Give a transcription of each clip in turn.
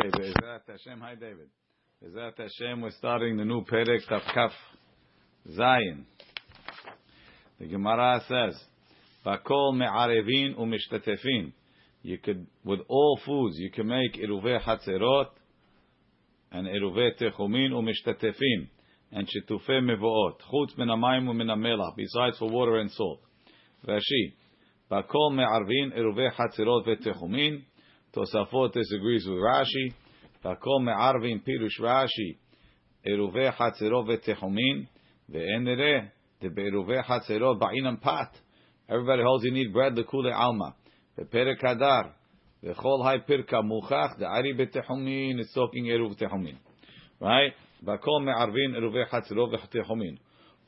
Okay, Be'ezrat Hashem. Hi, David. Be'ezrat Hashem, we're starting the new Perek of Kaf Zayin. The Gemara says, "Bakol me'arevin u'mishtatefin." You could, with all foods, you can make iruvei hatzerot and iruvei techumin u'mishtatefin and shitufei mevoot. Chutz min hamayim u'min besides for water and salt. Rashi, "Bakol me'arvin iruvei hatzerot ve'techumin." Tosafot disagrees with Rashi. Bakol me'arvin pirush Rashi. Eruvei hatzerot ve'techumin. Ve'en nereh. The be'eruvei hatzerot ba'inam pat. Everybody holds you need bread lekule alma. Be'perek hadar. Ve'chol hay pirka muchach. The ari be'techumin is talking eruv techumin. Right? Eruvei hatzerot ve'techumin.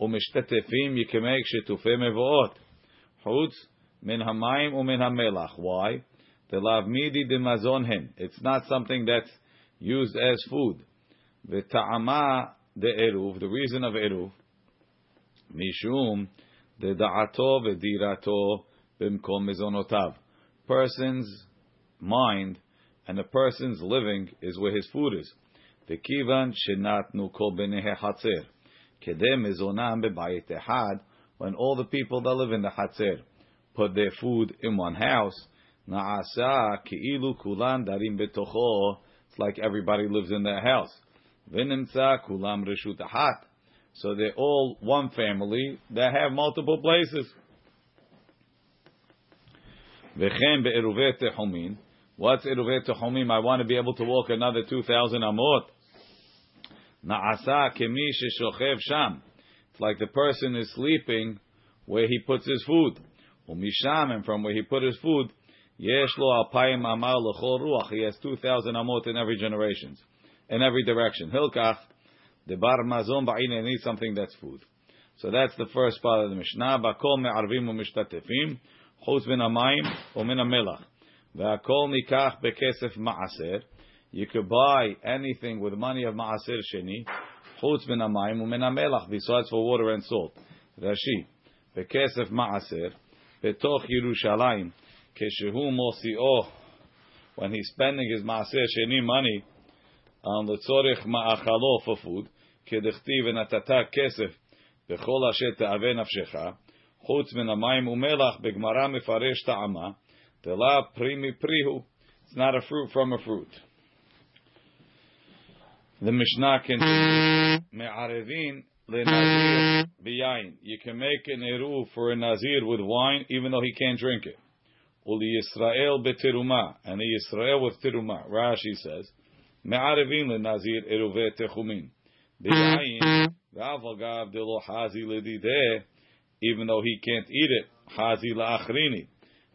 Umishtetefim you can make shetufei mevoot. Chutz min hamayim umin hamelach. Why? The lavmidi de mazonhem. It's not something that's used as food. The ta'ama de eruv. The reason of eruv. Mishum de da'ato ve'dirato bimkom mezonotav. Person's mind and a person's living is where his food is. V'kivan shenatnu kol b'nehe hatzer. Kedem mezonam bebayit ehad. When all the people that live in the hatzer put their food in one house, Na'asa ki'ilu kulan darim betocho. It's like everybody lives in their house. V'nimtza kulam reshut ahat. So they're all one family that have multiple places. V'chem be'eruvet techumin. What's eruvet techumim? I want to be able to walk another 2,000 amot. Na'asa kemi sheshochev sham. It's like the person is sleeping where he puts his food. Umisham, and from where he put his food, Yesh lo alpayim ruach. He has two thousand amot in every generation, in every direction. Hilkach, the bar mazon ba'ina needs something that's food. So that's the first part of the Mishnah. Bakol me'arvim u'mishtatefim, min hamayim u'min hamelach. Ve'akol nikach bekesef ma'aser. You could buy anything with money of ma'aser sheni, min hamayim u'min hamelach, besides for water and salt. Rashi, bekesef ma'aser, betoch Yerushalayim, Keshehu Mosio, when he's spending his Maaseh Sheni money on the Tzorich Ma'achalo for food, Kedechtiv Natata Kesef, Bechol Asher Te'ave Nafshecha, Chutz Min Amayim Umelach, Begmara Mefaresh Ta'ama, Tela Primi Prihu, it's not a fruit from a fruit. The Mishnah continues, Me'arevin le'nazir biyayin. You can make an eruv for a nazir with wine, even though he can't drink it. Uli Yisrael betiruma, and the Yisrael with tiruma. Rashi says, Me'arevin le'nazir eruve techumin. V'avagav delo hazi ledideh, even though he can't eat it, hazi la'achrini.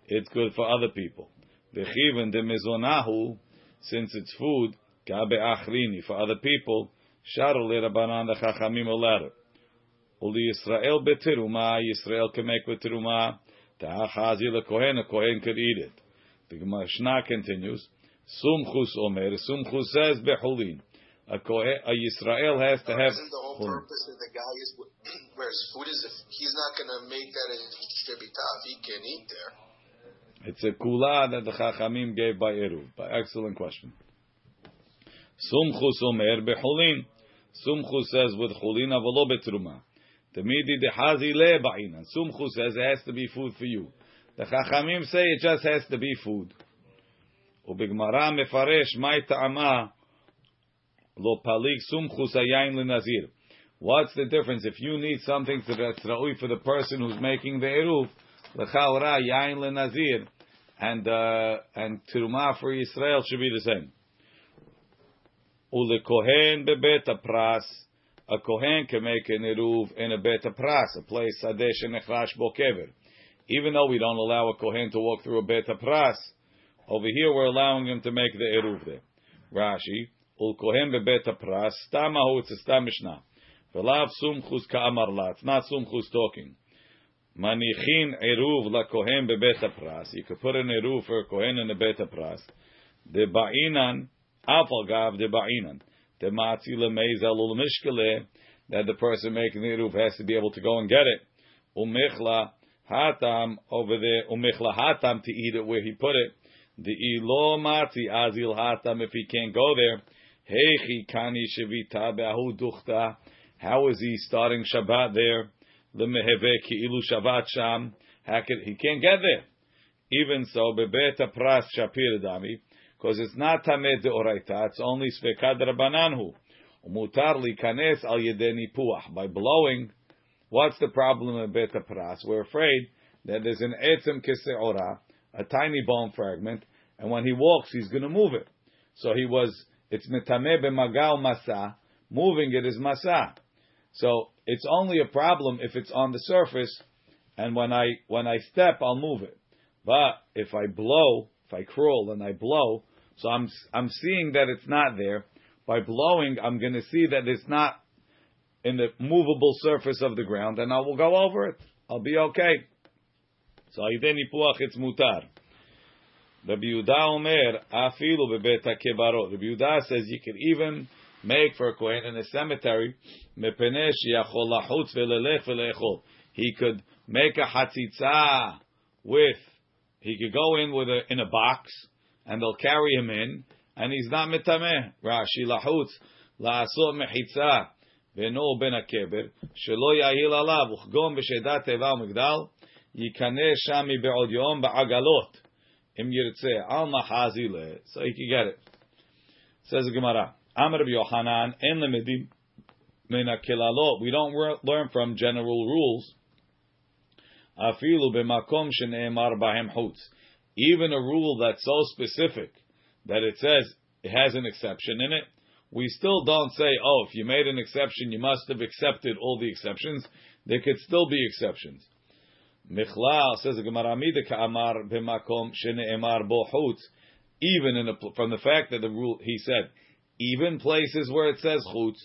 It's good for other people. V'chiven de mezonahu, since it's food, gabe achrini, for other people, sharu le'rabanan the chachamim olaru. Uli Yisrael betiruma, Yisrael can make with tiruma, Ta'achazi lekohen, a kohen could eat it. The Mishnah continues. Sumchus omer. Sumchus says behulin. A kohen, a Yisrael has to have. Isn't the whole purpose of the guy is where his food is? If he's not going to make that in if he can eat there. It's a kula that the Chachamim gave by Eruv. Excellent question. Sumchus omer behulin. Sumchus says with chulin avolo betruma. Tamidi dehazi le ba'inan. Sumchu says it has to be food for you. The Chachamim say it just has to be food. Ubigmara mefaresh mai ta'ama lo palik sumchus ayayin lenazir. What's the difference? If you need something that's ra'ui for the person who's making the eruv, l'chaora yayin lenazir, and uh, and teruma for Israel should be the same. Ulekohen bebeta pras a kohen can make an eruv in a beta pras, a place sadesh and echrash bokever. Even though we don't allow a kohen to walk through a beta pras, over here we're allowing him to make the eruv there. Rashi, ul kohen bebeta pras, stamahu, it's a stam mishnah. V'lav sumchus ka'amar la, it's not sumchus talking. Manichin eruv la kohen bebeta pras. You could put an eruv for a kohen in a beta pras. De ba'inan, afal gav de ba'inan that the person making the eruv has to be able to go and get it. Umichla hatam over there, umichla hatam to eat it where he put it. The ilo mati azil hatam if he can't go there. Hechi kani shevita be'ahu duchta. How is he starting Shabbat there? Lemeheve ki'ilu Shabbat sham. How could, he can't get there. Even so, bebeta pras shapir dami, because it's not tamed deoraita, it's only svekad rabananhu. Mutar likanes al yedeni puach. By blowing, what's the problem in beta pras? We're afraid that there's an etzem kiseora, a tiny bone fragment, and when he walks, he's going to move it. So he was, it's metame b'magal masa, moving it is masa. So it's only a problem if it's on the surface, and when I when I step, I'll move it. But if I blow, if I crawl and I blow, so I'm I'm seeing that it's not there. By blowing, I'm going to see that it's not in the movable surface of the ground, and I will go over it. I'll be okay. So Aideni Puach, it's mutar. Rabbi Yehuda Omer, afilu bebet kebarot. Rabbi Yehuda says you can even make for a kohen in a cemetery, mepenesh yachol velelech velechol. He could make a hatzitza with, he could go in with a, in a box, and they'll carry him in, and he's not mitameh. Rashi lahutz, la'asot mechitza, v'no ben hakeber, shelo yahil alav, uchgom b'shedat teva umigdal, yikaneh shami be'od yom ba'agalot, im yirtzeh, al mahazi le, so he could get it. Says the Gemara, Amr Yohanan, en lemedim min kilalot. We don't learn from general rules. Afilu b'makom shene'emar bahem chutz. Even a rule that's so specific that it says it has an exception in it, we still don't say, oh, if you made an exception, you must have accepted all the exceptions. There could still be exceptions. Michlal says the Gemara b'makom shene'emar bo. Even in a, from the fact that the rule he said, even places where it says chutz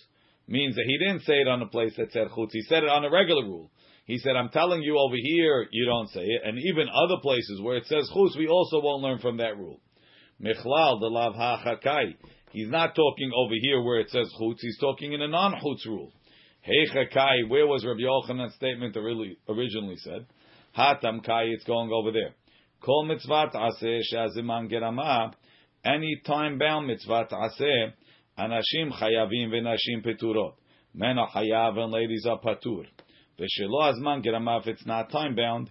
means that he didn't say it on a place that said chutz. He said it on a regular rule. He said, I'm telling you over here, you don't say it. And even other places where it says chutz, we also won't learn from that rule. Michlal, the lav ha-chakai. He's not talking over here where it says chutz, he's talking in a non-chutz rule. Hey where was Rabbi Yochanan's statement originally said? Hatam kai, it's going over there. Kol mitzvat aseh shaziman gerama, any time-bound mitzvah aseh, anashim chayavim v'nashim peturot. Men are chayav and ladies are patur. V'shelo azman gerama, if it's not time-bound,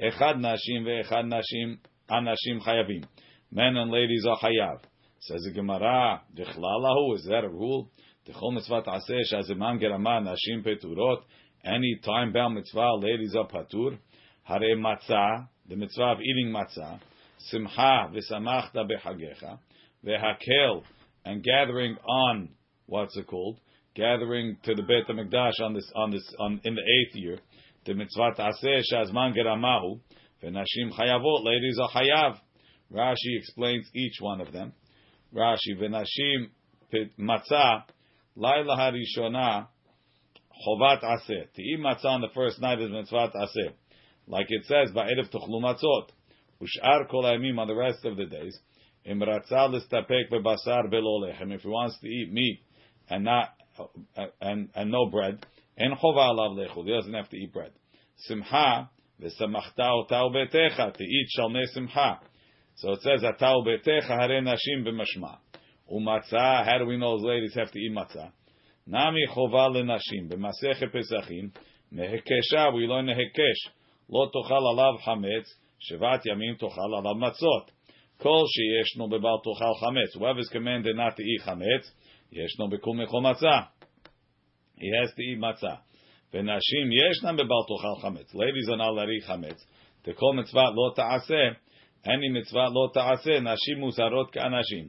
echad nashim ve'echad nashim, anashim chayavim. Men and ladies are chayav. Says the Gemara, v'chlalahu, is that a rule? T'chol mitzvah aseh shaziman gerama, nashim peturot. Any time-bound mitzvah, ladies are patur. Hare matzah, the mitzvah of eating matzah, simcha v'samachta bechagecha, vehakel, and gathering on what's it called? Gathering to the Beit Hamikdash on this on this on in the eighth year, the mitzvah taseh shazman geramahu, v'nashim chayavot, ladies are chayav. Rashi explains each one of them. Rashi v'nashim matzah, laila harishona, chovat aseh. To eat matzah on the first night is mitzvah aseh like it says, "Ba'erev tuchlu matzot." Ushar kol on the rest of the days. Imratzah listapek bebasar belo lechem. If he wants to eat meat and not and and no bread, en chova alav lechul. He doesn't have to eat bread. Simcha v'samachta otau betecha to eat shalmei simcha. So it says atau betecha hare nashim b'mashma. Umatzah. How do we know those ladies have to eat matzah? Nami chova lenashim b'masechet pesachim mehekesha. We learn nehekesh. לא תאכל עליו חמץ, שבעת ימים תאכל עליו מצות. כל שישנו בבל תאכל חמץ. Whoever is commanded not to eat חמץ, ישנו בכל מכל מצה. He has to eat מצה. ונשים ישנם בבל תאכל חמץ. Ladies are not allowed to eat חמץ. תכל מצווה לא תעשה. any מצווה לא תעשה. נשים מוזרות כאנשים.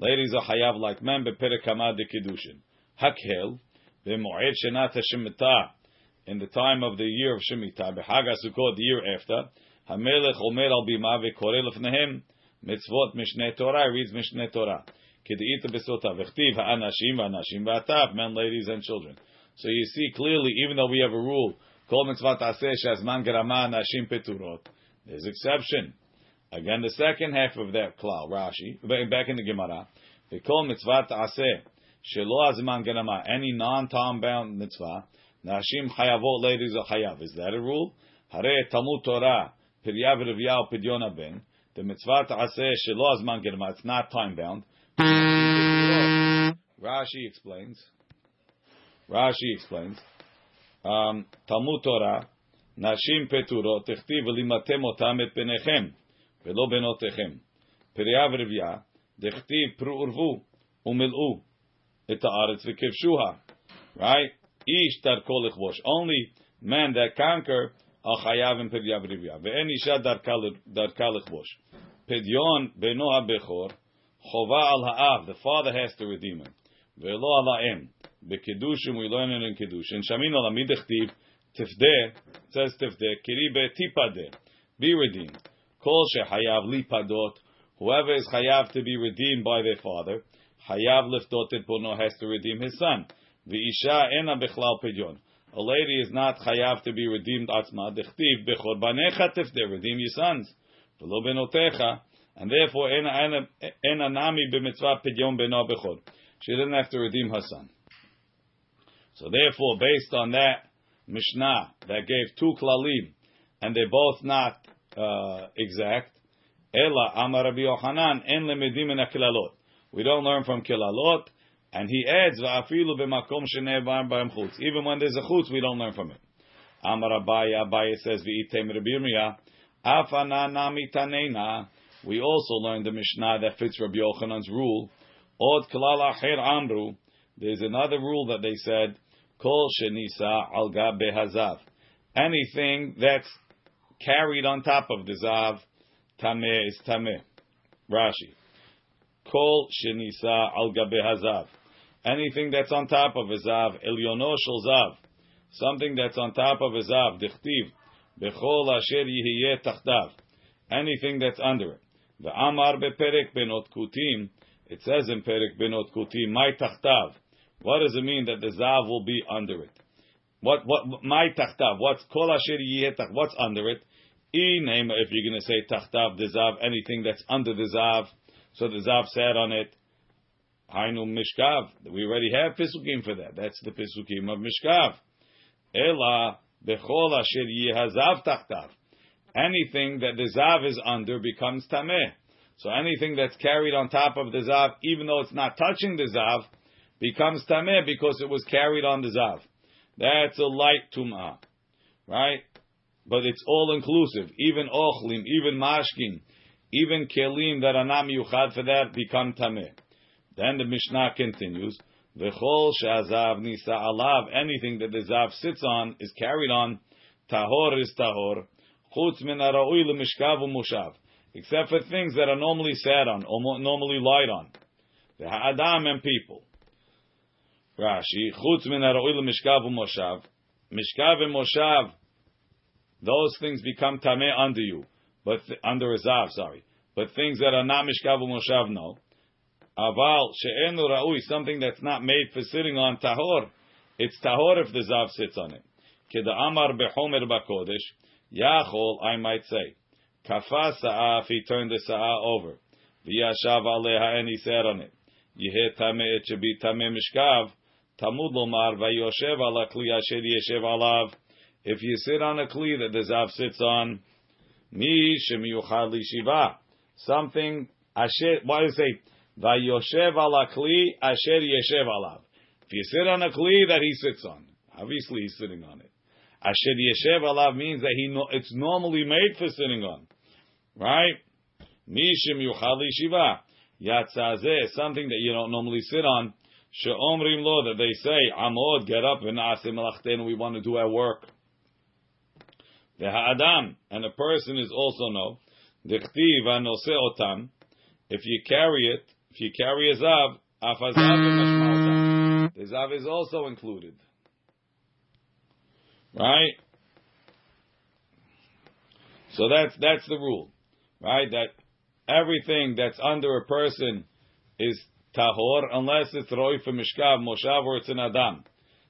Ladies are חייב like men בפרק כמה דקידושין. הקהל, במועד שנת השמתה in the time of the year of Shemitah, B'Chag HaSukkot, the year after, Hamelech Omer al Bima ve'koreh mitzvot Mishneh Torah, reads Mishneh Torah. Ked'ita besota v'chtiv ha'anashim v'anashim v'atav, men, ladies, and children. So you see clearly, even though we have a rule, kol mitzvot aseh shazman gerama anashim peturot, there's exception. Again, the second half of that klal, Rashi, back in the Gemara, kol mitzvot aseh shelo azman gerama, any non-time bound mitzvah, Nashim chayavot, ladies are chayav. Is that a rule? Hare Talmud Torah, Piryav Rivyav Pidyona Ben, the mitzvah ta'aseh shelo azman germa, it's not time bound. Rashi explains. Rashi explains. Um, Talmud Torah, Nashim peturot, תכתיב ולימדתם אותם את בניכם, ולא בנותיכם. פריה ורבייה, דכתיב פרו ורבו ומילאו את הארץ וכבשוה. Right? איש דרכו לכבוש. Only men that conquer are chayav in פריה ורבייה. ואין אישה דרכה לכבוש. פדיון בנו הבכור, חובה על האב, the father has to redeem him. ולא על האם. בקידושם we learn it in קידושין. שמינו למי דכתיב, תפדה, says תפדה, קרי בטיפדה, be redeemed. כל שחייב ליפדות, whoever is chayav to be redeemed by their father, chayav liftot et bono has to redeem his son. V'isha ena bechlal pidyon. A lady is not chayav to be redeemed atzma. Dechtiv bechor banecha tifde, redeem your sons. V'lo benotecha, and therefore ena ena nami b'mitzvah pidyon beno bechor. She didn't have to redeem her son. So therefore, based on that Mishnah that gave two klalim, and they're both not uh, exact, Ela Amar Rabbi Yochanan en lemedim en akilalot. We don't learn from kilalot, and he adds. Even when there's a chutz, we don't learn from it. Amar Abaye, Abaye says. We also learned the Mishnah that fits Rabbi Yochanan's rule. There's another rule that they said, kol shenisa al gab behazav. Anything that's carried on top of the zav, tameh is tameh. Rashi. Kol shenisa al gabe hazav. Anything that's on top of a zav, elyono shel zav. Something that's on top of a zav, dichtiv. Bechol asher yihiyeh tachtav. Anything that's under it. The amar beperek benot kutim. It says in perek benot kutim, my tachtav. What does it mean that the zav will be under it? What what my tachtav? What's kol asher yihiyeh What's under it? E name if you're going to say tachtav the zav, anything that's under the zav. So the zav sat on it. Hainu mishkav. We already have pisukim for that. That's the pisukim of mishkav. Ela bechol asher yihazav tachtav. Anything that the zav is under becomes tameh. So anything that's carried on top of the zav, even though it's not touching the zav, becomes tameh because it was carried on the zav. That's a light tumah, right? but it's all inclusive. Even ochlim, even mashkin, even kelim that are not miyuchad for that become tameh. Then the Mishnah continues. V'chol she'azav nisa alav, anything that the zav sits on is carried on. Tahor is tahor. Chutz min ara'ui l'mishkav u'mushav. Except for things that are normally sat on, or normally lied on. The ha'adam and people. Rashi, chutz min ara'ui l'mishkav u'mushav. Mishkav and those things become tameh under you, but th- under a zav, sorry. But things that are not mishkav moshav, no. Aval she'enu ra'ui, something that's not made for sitting on tahor. It's tahor if the zav sits on it. Keda amar behomer bakodesh, yachol, I might say. Kafa sa'ah, if he turned the sa'ah over. V'yashav aleha, and he sat on it. Yeh tameh, it should be tameh mishkav. Tamud lomar, vayoshev ala kli asher yeshev alav. If you sit on a kli that the zav sits on, mi shemiyuchad shiva, something asher. Why do you say vayoshev ala kli asher yeshev alav? If you sit on a kli that he sits on, obviously he's sitting on it. Asher yeshev alav means that he it's normally made for sitting on, right? Mi shemiyuchad shiva. Yatzazeh, something that you don't normally sit on. She'omrim lo, that they say, Amod, get up, and we want to do our work. The ha'adam, and a person is also no. Dechtiv anose otam. If you carry it, if you carry a zav, afazav The zav is also included. Right? So that's that's the rule, right? That everything that's under a person is tahor unless it's roi for mishkav, moshav, or it's an adam.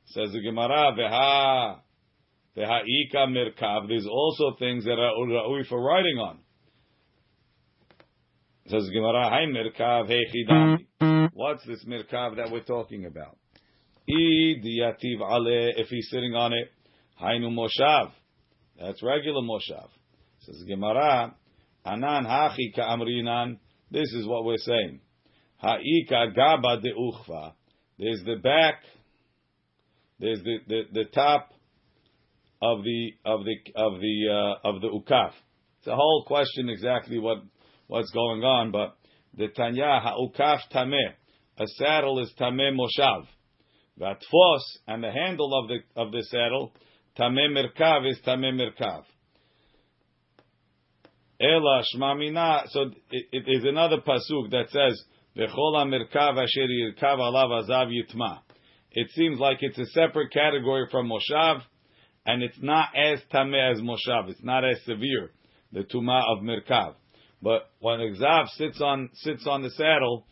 Says the Gemara, veha Ha'ika mirkav. There's also things that are ra'ui for writing on. Says Gemara, Hai mirkav hechidami. What's this mirkav that we're talking about? If he's sitting on it, hainu moshav. That's regular moshav. Says Gemara, Anan hachi. This is what we're saying. Ha'ika gaba de. There's the back. There's the, the, the top of the of the of the uh, of the ukaf. It's a whole question exactly what what's going on, but the Tanya ha'ukaf tameh. A saddle is tameh moshav. Vatfos and the handle of the of the saddle tameh mirkav is tameh mirkav. Ela shmamina. So it, it is another pasuk that says v'chol mirkav asher yirkav alav azav yitma. It seems like it's a separate category from moshav, and it's not as tameh as moshav. It's not as severe the tuma of mirkav. But when Exav sits on sits on the saddle,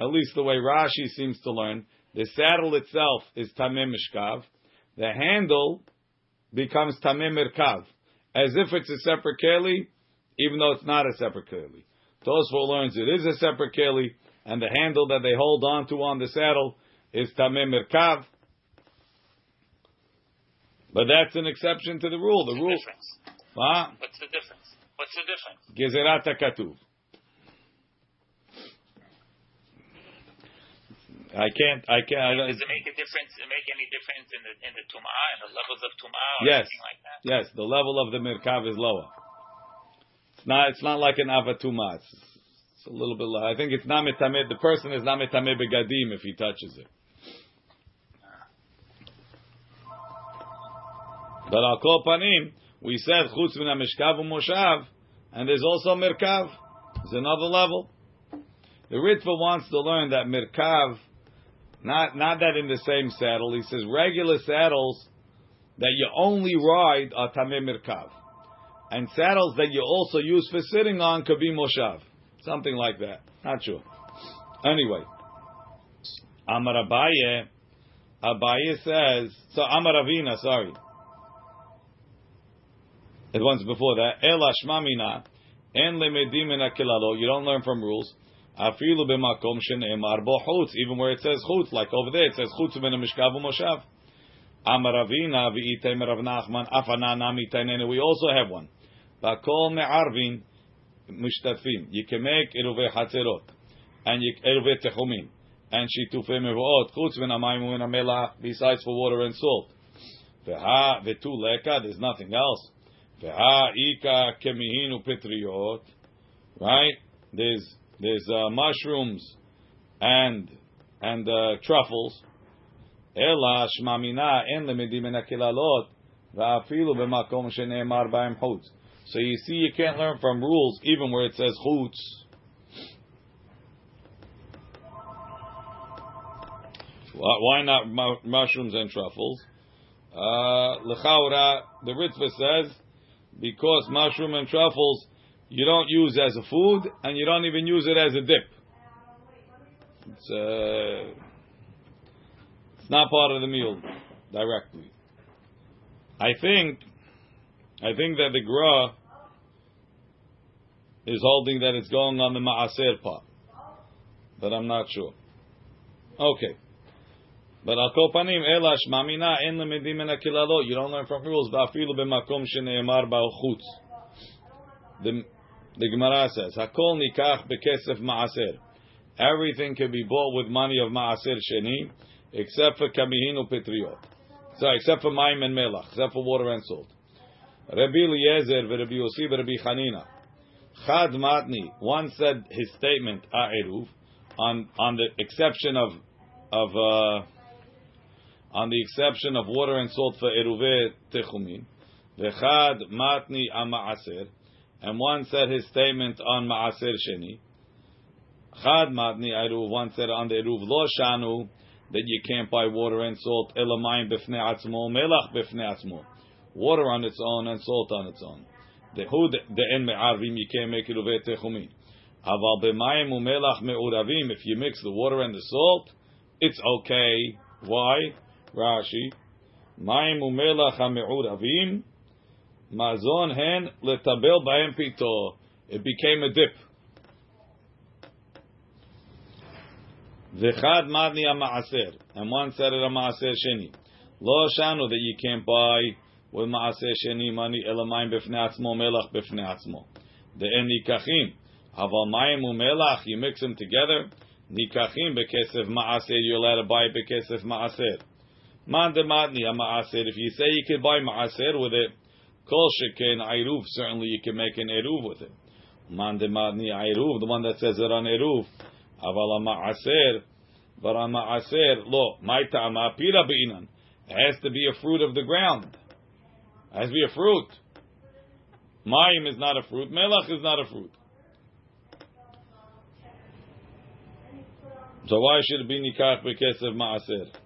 at least the way Rashi seems to learn, the saddle itself is tamim mishkav. The handle becomes tamim mirkav, as if it's a separate keli, even though it's not a separate keli. Tosfot learns it is a separate keli, and the handle that they hold on to on the saddle is tamim mirkav. But that's an exception to the rule. The What's rule. the difference? Huh? What's the difference? What's the difference? Gezerat HaKatuv. I can't, I can't, I Does it make a difference? Make any difference in the in the tumah and the levels of tumah Yes. like that? yes, the level of the Mirkav is lower. It's not, it's not like an Avatuma. It's, it's a little bit low. I think it's not mitameh, the person is not mitameh begadim if he touches it. But al kol panim, we said chutz min mishkav u'moshav, and there's also Mirkav. There's another level. The Ritva wants to learn that Mirkav, not, not that in the same saddle, he says regular saddles that you only ride are Tameh Mirkav. And saddles that you also use for sitting on could be Moshav. Something like that. Not sure. Anyway. Amar Abaye, Abaye says, so Amar Ravina, sorry. It once before that. Ela Shmamina, En Lemedim in Akilalo. You don't learn from rules. Afilu b'makom shene'emar bo chutz. Even where it says chutz, like over there, it says chutz ben mishkav u'moshav. Amar Ravina v'item Rav Nachman afana nami. We also have one. Bakol me'arvin mushtatfim. You can make eruve hatzerot and eruve techumim and shitufe mevoot chutz ben amayim u'men amelach besides for water and salt. Veha vetu leka. There's nothing else. Kemihinu petriot. Right? There's there's uh, mushrooms and and uh, truffles. Ela shmamina en va'afilu b'makom chutz. So you see, you can't learn from rules even where it says chutz. Why not mushrooms and truffles? Uh, the Ritva says, because mushroom and truffles you don't use as a food and you don't even use it as a dip. It's, uh, it's not part of the meal directly. I think, I think that the gra is holding that it's going on the maaser part, but I'm not sure. Okay. But al kol panim ela shmamina en lemedim en akilalot. You don't learn from rules. Va'afilu b'makom shene'emar ba'al chutz. The the Gemara says, "Hakol nikach bekesef maaser." Everything can be bought with money of maaser sheni, except for kamihinu petriot. So, except for mayim and melach, except for water and salt. Rabbi Eliezer, Rabbi Yossi, Rabbi Chanina. Chad matni. One said his statement a'eruv on on the exception of of uh, on the exception of water and salt for eruve techumin. Vechad matni amaaser and one said his statement on Ma'aser Sheni. Chad Matni Eruv, one said on the Eruv Lo Shanu, that you can't buy water and salt, Elamayim Bifne Atzmo, Melach Bifne Atzmo. Water on its own and salt on its own. Me'arvim, you can't make Eruvet Techumin. Aval B'mayim Umelach Me'uravim, if you mix the water and the salt, it's okay. Why? Rashi. Mayim Umelach HaMe'uravim, Mazon hen letabel ba'em pito. It became a dip. V'chad madni ma'aser, and one said it a ma'aser sheni. Lo shanu that you can't buy with ma'aser sheni money elamayim b'fnei atzmo melach b'fnei atzmo. the nikachim. Aval mayim umelach, you mix them together. Nikachim bekesef maaser, you're allowed to buy bekesef maaser. Man dematni maaser. If you say you could buy maaser with it, kol sheken iruv. Certainly you can make an eruv with it. Man dematni iruv, the one that says it on eruv. Aval maaser, but on maaser lo maita pira beinan. It has to be a fruit of the ground. It has to be a fruit. Mayim is not a fruit. Melach is not a fruit. So why should it be nikach bekesef maaser?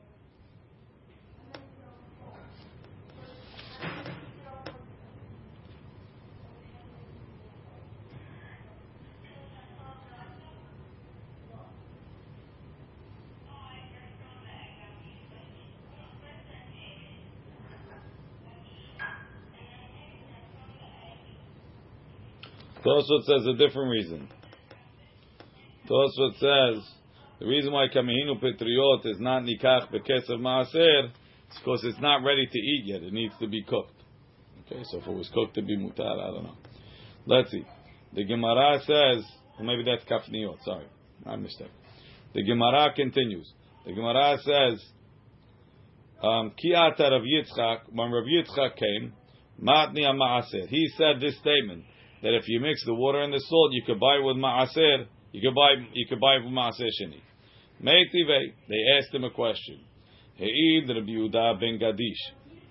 Tosfot says a different reason. Tosfot says the reason why kamehinu petriot is not nikach bekesef maaser is because it's not ready to eat yet. It needs to be cooked. Okay, so if it was cooked to be mutar, I don't know. Let's see. The Gemara says, or maybe that's kafniot. Sorry, my mistake. The Gemara continues. The Gemara says, um, Kiata Rav Yitzchak, when Rav Yitzchak came, Matni Ma'aser. He said this statement that if you mix the water and the salt, you could buy with Ma'aser. You could buy you could buy with Ma'aser Sheni. Meitive, they asked him a question. He'id Rabbi Yehuda ben Gadish,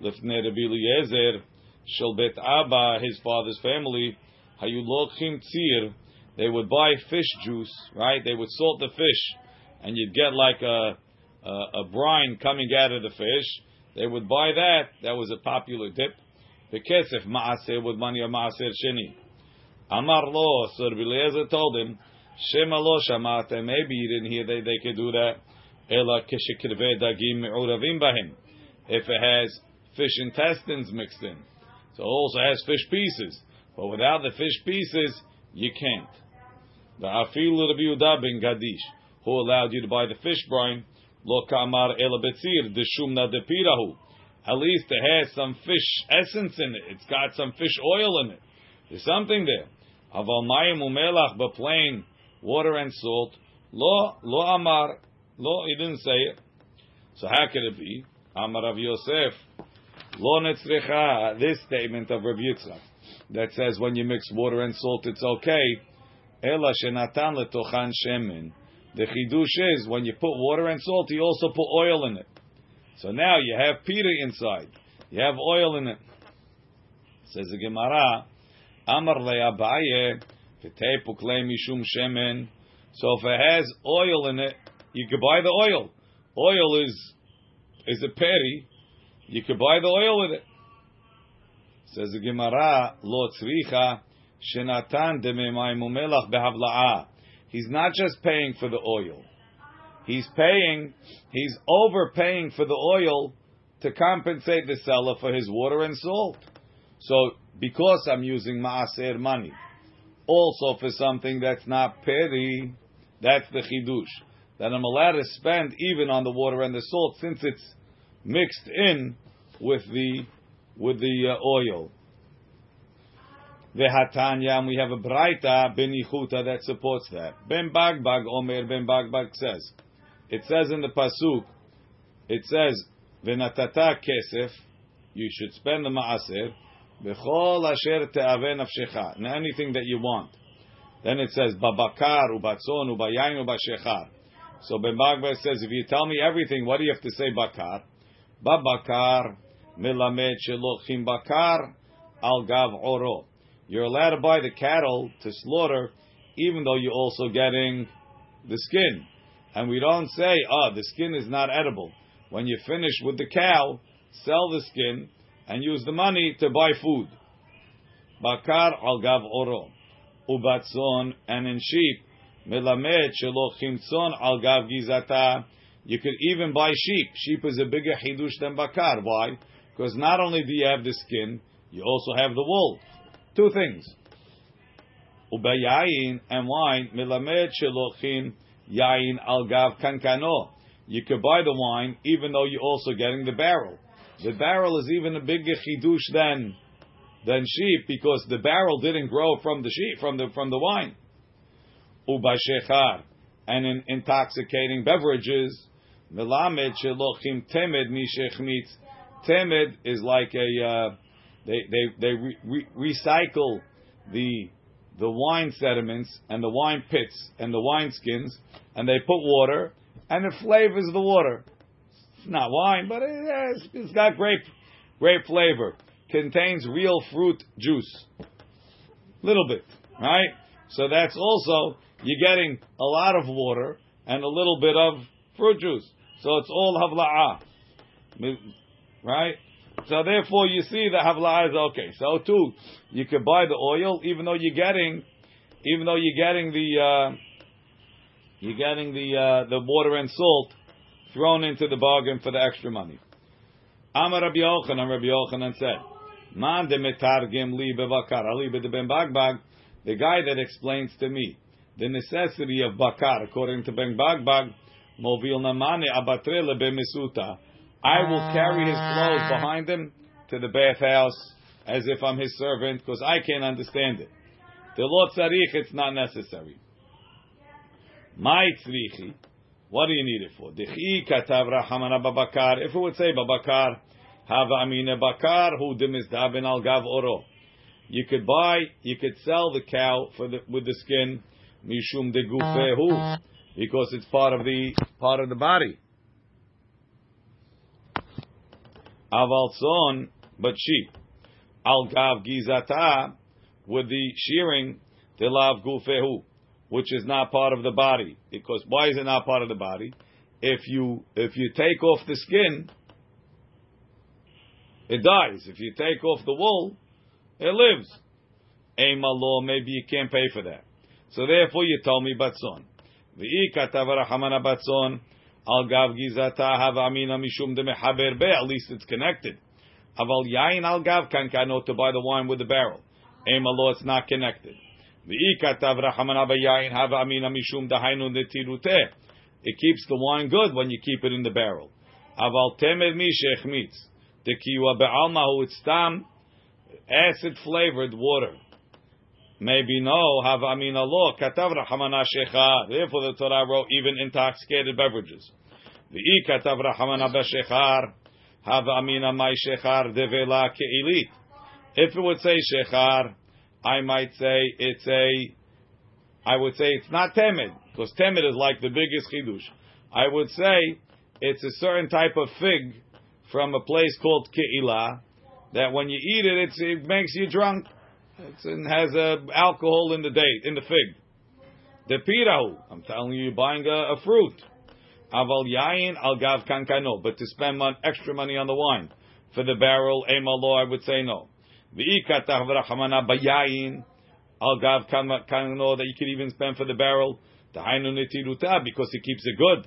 Lifnei Rabbi Eliezer, Shel Bet Abba, his father's family, Hayulochim Tzir, they would buy fish juice, right? They would salt the fish, and you'd get like a, a, a brine coming out of the fish. They would buy that. That was a popular dip. Bekesef Ma'aser with money of Ma'aser Sheni. Amar lo, Eliezer told him, Shema lo shamate, maybe you didn't hear they, they could do that. Ela kishikirve dagim me'uravim bahim. If it has fish intestines mixed in. So it also has fish pieces. But without the fish pieces, you can't. The afilu Rabbi Yehuda ben Gadish, who allowed you to buy the fish brine, lo kamar ela betzir, de shumna de pirahu. At least it has some fish essence in it. It's got some fish oil in it. There's something there. Aval mayim umelach, but plain water and salt. Lo, lo amar. Lo, he didn't say it. So how could it be? Amar Rav Yosef. Lo netzrecha. This statement of Rav Yitzchak that says when you mix water and salt, it's okay. Ela shenatan letochan shemen. The chidush is when you put water and salt, you also put oil in it. So now you have pita inside. You have oil in it. Says the Gemara. Amar le'abaye v'tei puklei mishum shemen. So if it has oil in it, you could buy the oil. Oil is is a peri. You could buy the oil with it. Says the Gemara, lo tzricha shenatan dememayim umelach behavla'a. He's not just paying for the oil. He's paying, he's overpaying for the oil to compensate the seller for his water and salt. So because I'm using maaser money, also for something that's not peri, that's the chidush that I'm allowed to spend even on the water and the salt since it's mixed in with the with the uh, oil. Vehatanya, and we have a braita ben Yehuta that supports that. Ben Bagbag Omer Ben Bagbag says, it says in the pasuk, it says venatata kesef, you should spend the maaser bechol asher te'ave nafshecha, anything that you want. Then it says babakar ubatzon ubayayin ubashechar. So Ben says, if you tell me everything, what do you have to say bakar? Babakar melamed shelochim bakar al gav oro. You're allowed to buy the cattle to slaughter, even though you're also getting the skin. And we don't say, oh, the skin is not edible. When you finish with the cow, sell the skin and use the money to buy food. Bakar al gav oro. Ubatzon, and in sheep, melamed shelo chimtzon al gav gizata. You could even buy sheep. Sheep is a bigger hidush than bakar. Why? Because not only do you have the skin, you also have the wool. Two things. Ubayayin and wine, melamed shelochin yain al gav kankano. You could buy the wine even though you're also getting the barrel. The barrel is even a bigger chidush than than sheep because the barrel didn't grow from the sheep from the from the wine. Ubashechar and in intoxicating beverages, melamed shelochim temed mishechmitz. Temed is like a uh, they they they re- re- recycle the the wine sediments and the wine pits and the wine skins, and they put water and it flavors the water. Not wine, but it has, it's got grape grape flavor. Contains real fruit juice, little bit, right? So that's also you're getting a lot of water and a little bit of fruit juice. So it's all havla'ah, right? So therefore, you see the havla is okay. So too, you could buy the oil, even though you're getting, even though you're getting the, uh, you're getting the uh, the water and salt thrown into the bargain for the extra money. Amar Rabbi Yochanan, Rabbi Yochanan said, "Man de metargim li bebakar ali ben bagbag." The guy that explains to me the necessity of bakar, according to Ben Bagbag, movil namane abatre lebemisuta. I will carry his clothes ah. behind him to the bathhouse as if I'm his servant because I can't understand it. The Lord tzarich, it's not necessary. My tzrichi, what do you need it for? Dichi katav rahamana babakar. If it would say babakar, have amine bakar who demizdaben al gav oro. You could buy, you could sell the cow for the, with the skin, mishum de gufehu, uh, uh. because it's part of the part of the body. Aval son, but sheep. Al gav gizata, with the shearing, tilav gufehu, which is not part of the body. Because why is it not part of the body? If you if you take off the skin, it dies. If you take off the wool, it lives. Ema law, maybe you can't pay for that. So therefore, you tell me batzon. Batzon. Al gav gizata have amina mishum de mehaber be. At least it's connected. Aval yain al gav kankano to buy the wine with the barrel. Ema lo, it's not connected. It keeps the wine good when you keep it in the barrel. Aval temed mi shechmitz. The kiwa be'alma hu it's tam acid flavored water. Maybe no, have amina lo katav rahamana shecha. Therefore, the Torah wrote even intoxicated beverages. The i katav rahamana b'shechar have amina my shechar devela keilit. If it would say shechar, I might say it's a. I would say it's not temed because temed is like the biggest chidush. I would say it's a certain type of fig from a place called Keilah that when you eat it, it makes you drunk. It has uh, alcohol in the date, in the fig. The pirahu, I'm telling you, you're buying a, a fruit. Aval yain al gav kankano, but to spend mon- extra money on the wine for the barrel, emalo, I would say no. V'ikatah v'rachamana bayayin al gav kankano that you could even spend for the barrel. Tahainu netiruta because it keeps it good.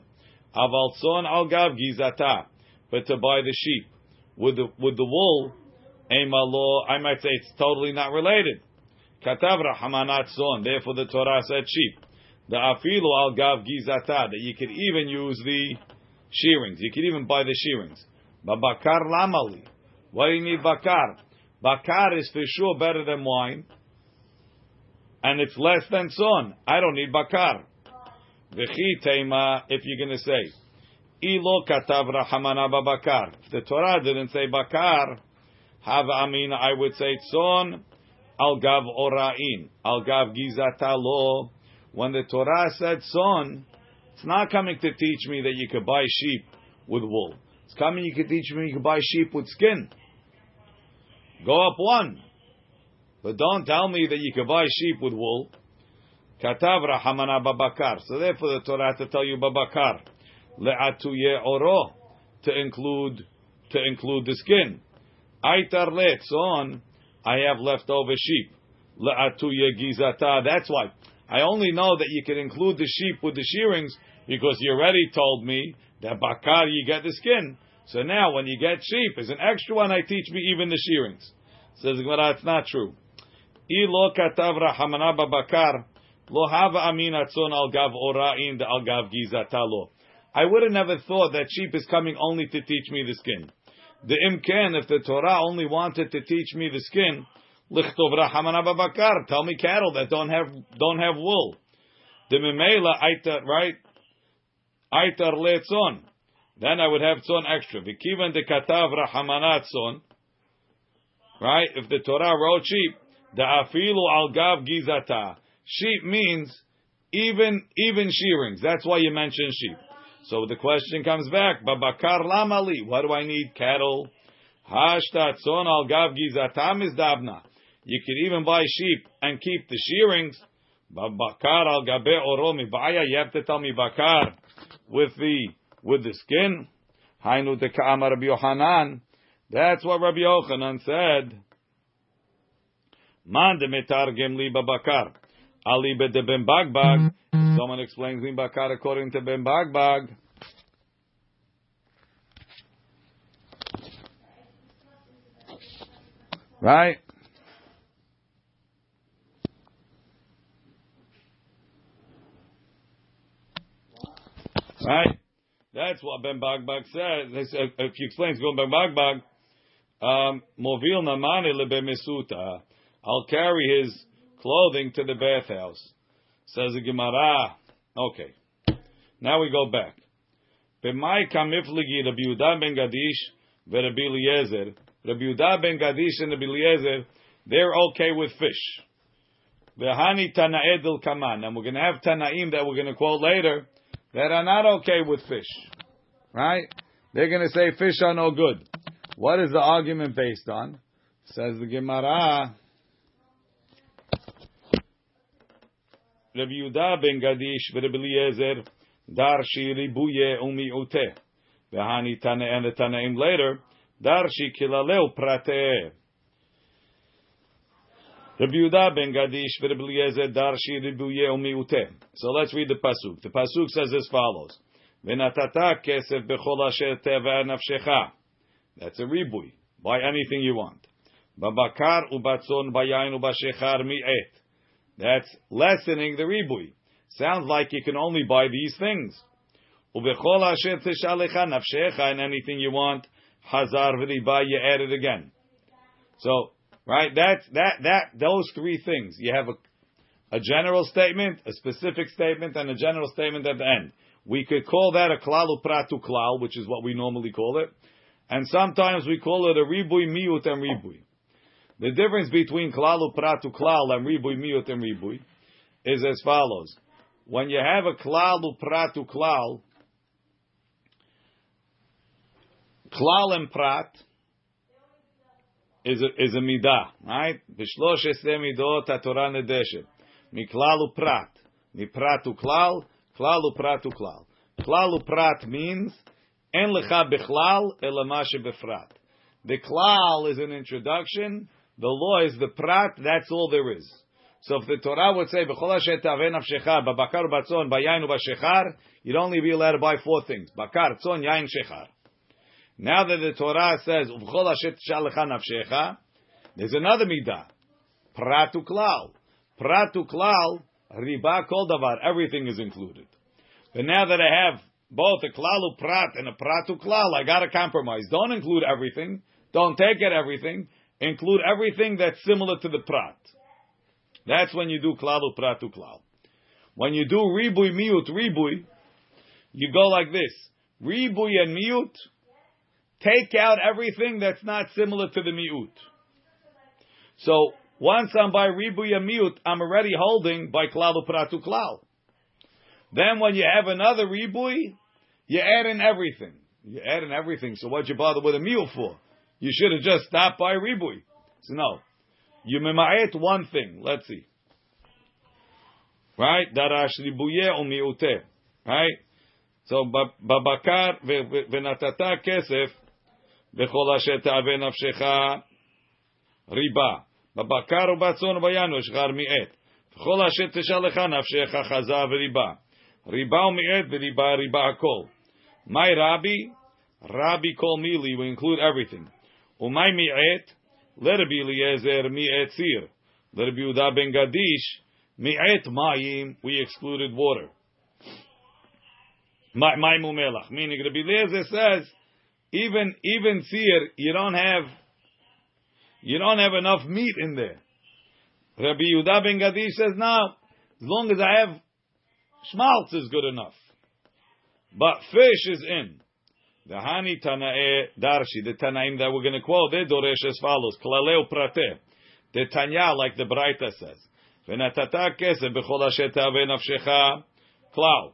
Aval son al gav gizata, but to buy the sheep with the with the wool law, I might say it's totally not related. Katav rahamanat son. Therefore, the Torah said sheep. The afilu al gav gizata that you could even use the shearings. You could even buy the shearings. But bakar lamali. Why do you need bakar? Bakar is for sure better than wine, and it's less than son. I don't need bakar. V'chi teima. If you're going to say. Ilo katav rahamana babakar. If the Torah didn't say bakar, have amina, I would say son al gav orain, al gav gizata lo. When the Torah said son, it's not coming to teach me that you could buy sheep with wool. It's coming you could teach me you could buy sheep with skin. Go up one. But don't tell me that you can buy sheep with wool. Katav rahamana babakar. So therefore the Torah to tell you babakar. Le'atuye oro. To include, to include the skin. Aitar on. I have leftover sheep. Le'atuye gizata. That's why. I only know that you can include the sheep with the shearings because you already told me that bakar you get the skin. So now when you get sheep, as an extra one, I teach me even the shearings. Says Gemara, it's not true. Ilo katav rahamana babakar lo hava amin atzon al gav orain al gav gizata lo. I would have never thought that sheep is coming only to teach me the skin. The imken, if the Torah only wanted to teach me the skin, Lichtov Rahamana Babakar. Tell me cattle that don't have don't have wool. The Memela Aitar right? Aitar Letzon. Then I would have tzon extra. Vikivan de Katav Rahamana tzon. Right? If the Torah wrote sheep, the afilu al gav gizata. Sheep means even even shearings. That's why you mention sheep. So the question comes back, Babakar lamali. What do I need? Cattle. Hashta tzon al gav gizatam is dabna. You could even buy sheep and keep the shearings. Babakar al gabe oromi baya. You have to tell me bakar with the with the skin. Hainu de ka'amar Rabbi Yohanan. That's what Rabbi Yochanan said. Man de metargem li babakar. Ali be de ben bagbag. Someone explains me bakar according to ben bagbag. Right? Right? That's what Ben Bagbag says. If you explain to Ben Bagbag, um, Movil namane lebe I'll carry his clothing to the bathhouse. Says the Gemara. Okay. Now we go back. B'mai kamifligi Rabbi Yehuda ben Gadish ve'Rabbi Eliezer. Rabbi Yehuda ben Gadish and Rabbi Eliezer, they're okay with fish. V'hani tana'edel kaman. And we're going to have tanaim that we're going to quote later that are not okay with fish. Right? They're going to say fish are no good. What is the argument based on? Says the Gemara. Rabbi Yehuda ben Gadish v'Rabbi Eliezer darshi ribuye umi'uteh. V'hani tane and the Tanaim later darshi kilaleu prate. Rabbi Yehuda ben Gadish v'Rabbi Eliezer darshi ribuye umi'uteh. So let's read the pasuk. The pasuk says as follows: Kesef asher teva nafshecha. That's a ribui. Buy anything you want. Babakar ubatzon bayayin ubashechar mi'et. That's lessening the ribui. Sounds like you can only buy these things. Ubechol asher teshalecha nafshecha and anything you want. Hazar v'riba, you add it again. So, right, that's, that, that, those three things. You have a, a general statement, a specific statement, and a general statement at the end. We could call that a klalu pratu klal, which is what we normally call it. And sometimes we call it a ribui miut and ribui. The difference between klalu pratu klal and ribui miut and ribui is as follows. When you have a klalu pratu klal, klal and prat is a, is a midah, right? B'shlosh esre midot ha-Torah nedeshet. Miklalu prat. Mipratu klal, klalu pratu klal. Klalu prat means En lecha bechlal elamashe befrat. The klal is an introduction. The law is the prat. That's all there is. So if the Torah would say b'chol asher taveh nafshecha babakar batzon bayayin ubashechar, you'd only be allowed to buy four things: bakar, tzon, yain, shechar. Now that the Torah says b'chol asher tshalecha nafshecha, there's another midah: pratu klal. Pratu klal, riba kol davar. Everything is included. But now that I have both a klalu prat and a pratu klal, I got to compromise. Don't include everything. Don't take it everything. Include everything that's similar to the prat. That's when you do klalu pratu klal. When you do ribui miut ribui, you go like this: ribui and miut. Take out everything that's not similar to the miut. So once I'm by ribui and miut, I'm already holding by klalu pratu klal. Then when you have another ribui, you add in everything. You add in everything. So what'd you bother with a meal for? You should have just stopped by ribui. So no. You mema'et one thing. Let's see. Right? Darash ribuye o mi'ute. Right? So babakar v'natata kesef v'chol asher ta'ave nafshecha riba. בבקר ובצאן וביין ושחר מיעט. וכל אשר תשאלך נפשך חזה וריבה. ריבה ומיעט וריבה ריבה הכל. My Rabbi, Rabbi Kol Mili, we include everything. Umay mi'et, let Rabbi Eliezer mi'et sir. Let Rabbi Yehuda ben Gadish, mi'et mayim, we excluded water. Mayim umelach. Meaning Rabbi Eliezer says, even, even sir, you don't have, You don't have enough meat in there. Rabbi Yehuda ben Gadi says, no, as long as I have schmaltz is good enough. But fish is in. The Hani Tanae Darshi, the Tanaim that we're going to quote, they doresh as follows. Klaleu prate. The Tanya, like the Braita says. ונתתה כסף בכל אשר תהווה נפשך כלל.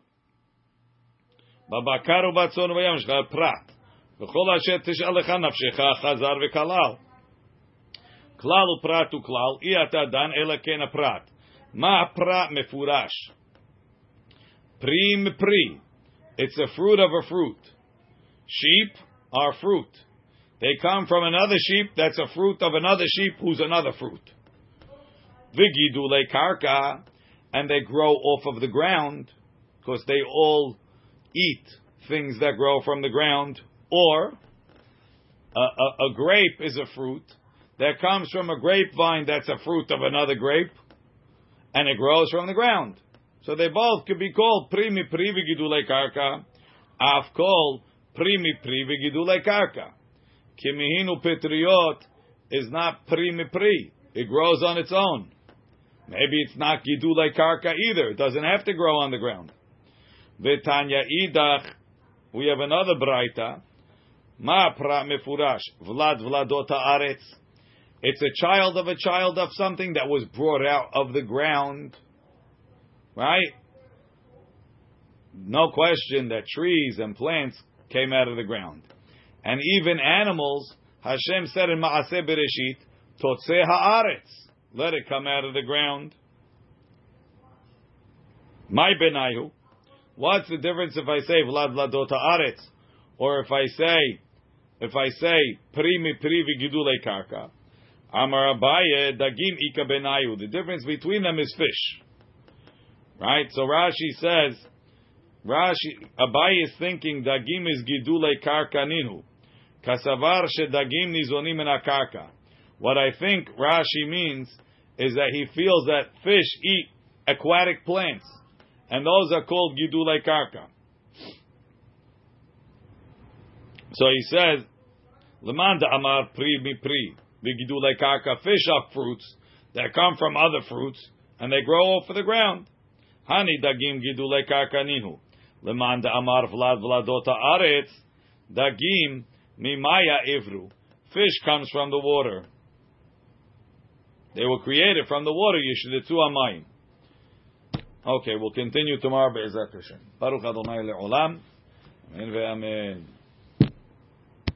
בבקר ובצאן ובים שלך פרט. בכל אשר תשאל לך נפשך חזר וכלל. כלל ופרט וכלל, אי אתה דן אלא כן הפרט. מה הפרט מפורש? פרי מפרי. It's a fruit of a fruit. Sheep are fruit. They come from another sheep that's a fruit of another sheep who's another fruit. Vigidule karka, and they grow off of the ground because they all eat things that grow from the ground. Or a, a, a grape is a fruit that comes from a grapevine that's a fruit of another grape, and it grows from the ground. So they both could be called primi pri vigidule karka, af kol primi pri vigidule karka. Kimihinu petriot is not primi pri; it grows on its own. Maybe it's not gidule karka either; it doesn't have to grow on the ground. V'tanya idach, we have another braita. Ma pra mefurash vlad vladota aretz. It's a child of a child of something that was brought out of the ground. Right? No question that trees and plants came out of the ground. And even animals, Hashem said in Maaseh Bereshit, Totzeh haaretz, let it come out of the ground. My benayu. What's the difference if I say Vlad Vladot haaretz, or if I say, if I say Primi Privi Gidule Karka? Amar Abaye Dagim Ika benayu. The difference between them is fish. Right? So Rashi says, Rashi, Abaye is thinking Dagim is Gidule Karkaninu. Kasavar she Dagim Nizonim Akarka. What I think Rashi means is that he feels that fish eat aquatic plants, and those are called Gidule Karka. So he says, Lemanda Amar Pri Mi Pri. The Gidule Karka fish are fruits that come from other fruits, and they grow off of the ground. Hani dagim gidule karkaninu. Lemanda amar vlad vladota aretz. Dagim mimaya ivru. Fish comes from the water. They were created from the water. Yishudetu amayim. Okay, we'll continue tomorrow. Be'ezat Hashem. Baruch Adonai le'olam. Amen ve'amen.